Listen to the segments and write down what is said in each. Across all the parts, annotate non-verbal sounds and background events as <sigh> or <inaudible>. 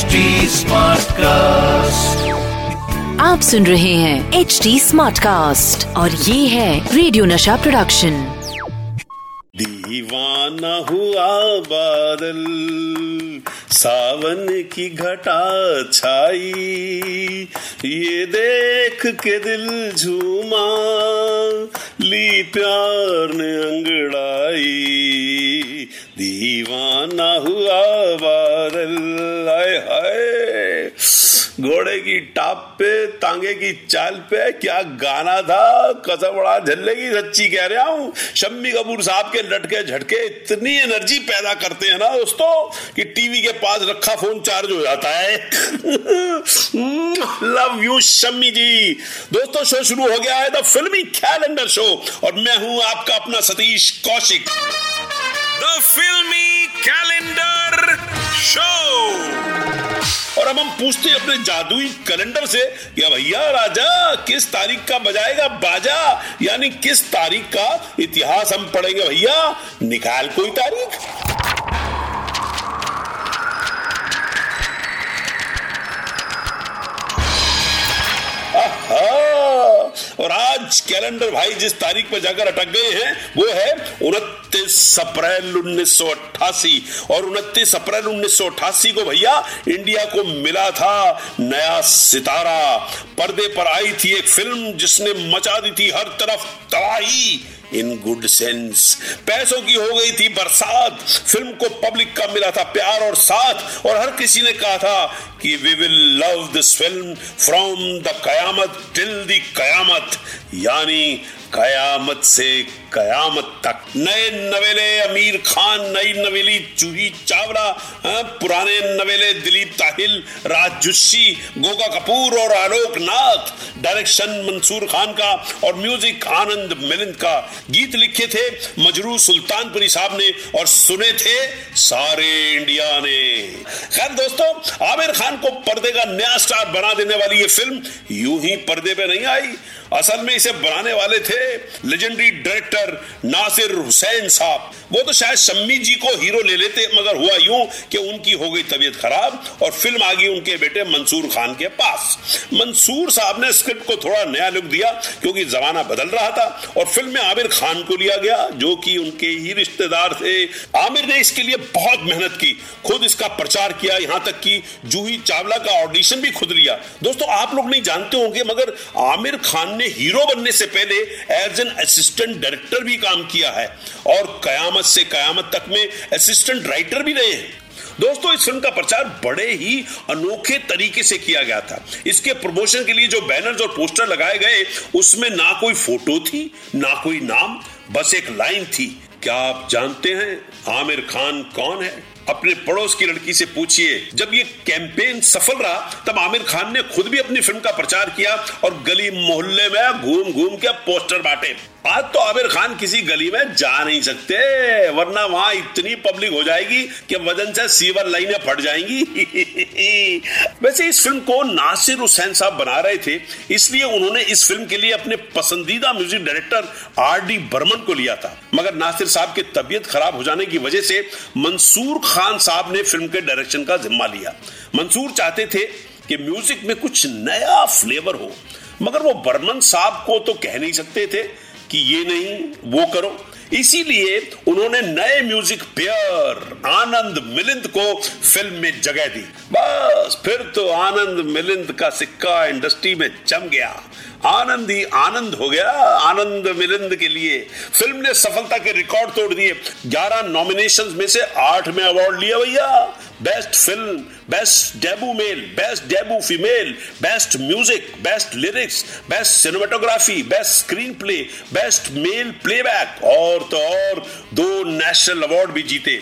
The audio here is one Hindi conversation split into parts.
HD कास्ट आप सुन रहे हैं एच डी स्मार्ट कास्ट और ये है रेडियो नशा प्रोडक्शन दीवाना हुआ बादल सावन की घटा छाई ये देख के दिल झूमा ली प्यार ने अंगड़ाई। दीवाना हुआ बादल आए हाय। घोड़े की टाप पे, तांगे की चाल पे, क्या गाना था? कसम बड़ा झल्ले की सच्ची कह रहा हूँ। शम्मी कपूर साहब के लटके झटके इतनी एनर्जी पैदा करते हैं ना दोस्तों, कि टीवी के पास रखा फ़ोन चार्ज हो जाता है। <laughs> लव यू शम्मी जी। दोस्तों शो शुरू हो गया है द फिल्मी कैलेंडर शो और मैं हूँ आपका अपना Satish Kaushik. The filmy calendar show और अब हम पूछते हैं अपने जादुई कैलेंडर से कि भैया राजा, किस तारीख का बजाएगा बाजा? यानी किस तारीख का इतिहास हम पढ़ेंगे भैया? निकाल कोई तारीख? और आज कैलेंडर भाई जिस तारीख पे जाकर अटक गए हैं, वो है उनतीस अप्रैल उन्नीस सौ अट्ठासी और उनतीस अप्रैल उन्नीस को भैया इंडिया को मिला था नया सितारा। पर्दे पर आई थी एक फ़िल्म जिसने मचा दी थी हर तरफ़ तबाही। In good sense. पैसों की हो गई थी बरसात। फ़िल्म को पब्लिक का मिला था प्यार और साथ। और हर किसी ने कहा था कि we will love this film from the Qayamat till the Qayamat. यानी कयामत से कयामत तक। नए नवेले अमीर खान, नई नवेली जूही चावला पुराने नवेले दिलीप ताहिल राजुशी गोगा कपूर और आलोक नाथ डायरेक्शन मंसूर खान का और म्यूज़िक आनंद मिलिंद का। गीत लिखे थे मजरू सुल्तानपुरी साहब ने और सुने थे सारे इंडिया ने। खैर दोस्तों, आमिर खान को पर्दे का नया स्टार बना देने वाली ये फ़िल्म यूँ ही पर्दे पे नहीं आई। असल में इसे बनाने वाले थे लेजेंडरी डायरेक्टर नासिर हुसैन साहब। वो तो शायद शम्मी जी को हीरो ले लेते, मगर हुआ यूँ कि उनकी हो गई तबीयत खराब और फ़िल्म आ गई उनके बेटे मंसूर खान के पास। मंसूर साहब ने स्क्रिप्ट को थोड़ा नया लुक दिया, क्योंकि जमाना बदल रहा था और फ़िल्म में आमिर खान को लिया गया, जो कि उनके ही रिश्तेदार थे। आमिर ने इसके लिए बहुत मेहनत की, खुद इसका प्रचार किया, यहाँ तक कि जूही चावला का ऑडिशन भी खुद लिया। दोस्तों, आप लोग नहीं जानते होंगे, मगर आमिर खान ने हीरो बनने से पहले एज एन असिस्टेंट डायरेक्टर भी काम किया है और कयामत से कयामत तक में असिस्टेंट राइटर भी रहे हैं। दोस्तों, इस फ़िल्म का प्रचार बड़े ही अनोखे तरीके से किया गया था। इसके प्रमोशन के लिए जो बैनर्स और पोस्टर लगाए गए, उसमें ना कोई फ़ोटो थी, ना कोई नाम, बस एक लाइन थी। क्या आप जानते हैं आमिर खान कौन है? अपने पड़ोस की लड़की से पूछिए। जब ये कैंपेन सफल रहा, तब आमिर खान ने खुद भी अपनी फ़िल्म का प्रचार किया और गली मोहल्ले में घूम घूम के पोस्टर बांटे। आज तो आमिर खान किसी गली में जा नहीं सकते, वरना वहाँ इतनी पब्लिक हो जाएगी कि वज़न से सीवर लाइनें फट जाएँगी। <laughs> वैसे इस फ़िल्म को नासिर हुसैन साहब बना रहे थे, इसलिए उन्होंने इस फ़िल्म के लिए अपने पसंदीदा music director R D Burman को लिया था। मगर नासिर साहब की तबीयत खराब हो जाने की वजह से मंसूर खान साहब ने फ़िल्म के डायरेक्शन का जिम्मा लिया। मंसूर चाहते थे कि म्यूज़िक में कुछ नया फ्लेवर हो, मगर वो बर्मन साहब को तो कह नहीं सकते थे। कि ये नहीं वो करो। इसीलिए उन्होंने नए म्यूज़िक पेयर आनंद मिलिंद को फ़िल्म में जगह दी। बस, फिर तो आनंद मिलिंद का सिक्का इंडस्ट्री में जम गया। आनंद ही आनंद हो गया। आनंद मिलिंद के लिए फ़िल्म ने सफलता के रिकॉर्ड तोड़ दिए। 11 नॉमिनेशंस में से आठ में अवार्ड लिया भैया। Best film best debut male best debut female best music best lyrics best cinematography best screenplay best male playback और तो और दो नेशनल अवार्ड भी जीते।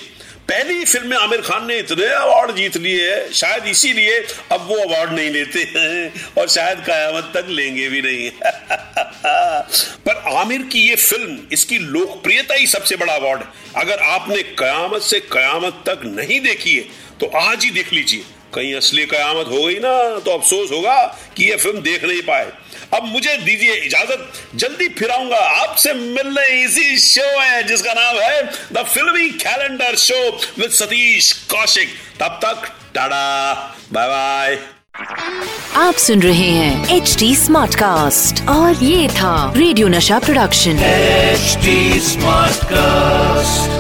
पहली फ़िल्म में आमिर खान ने इतने अवार्ड जीत लिए शायद इसीलिए अब वो अवार्ड नहीं लेते हैं और शायद कयामत तक लेंगे भी नहीं। <laughs> पर आमिर की ये फ़िल्म इसकी लोकप्रियता ही सबसे बड़ा अवार्ड है। अगर आपने कयामत से कयामत तक नहीं देखी है तो आज ही देख लीजिए। कहीं असली कयामत हो गई ना तो अफसोस होगा कि ये फ़िल्म देख नहीं पाए। अब मुझे दीजिए इजाज़त जल्दी फिर आऊँगा आपसे मिलने इसी शो है जिसका नाम है the filmi calendar show with Satish Kaushik. तब तक टाटा बाय बाय आप सुन रहे हैं एच डी स्मार्ट कास्ट और ये था रेडियो नशा प्रोडक्शन एचडी स्मार्ट Smartcast.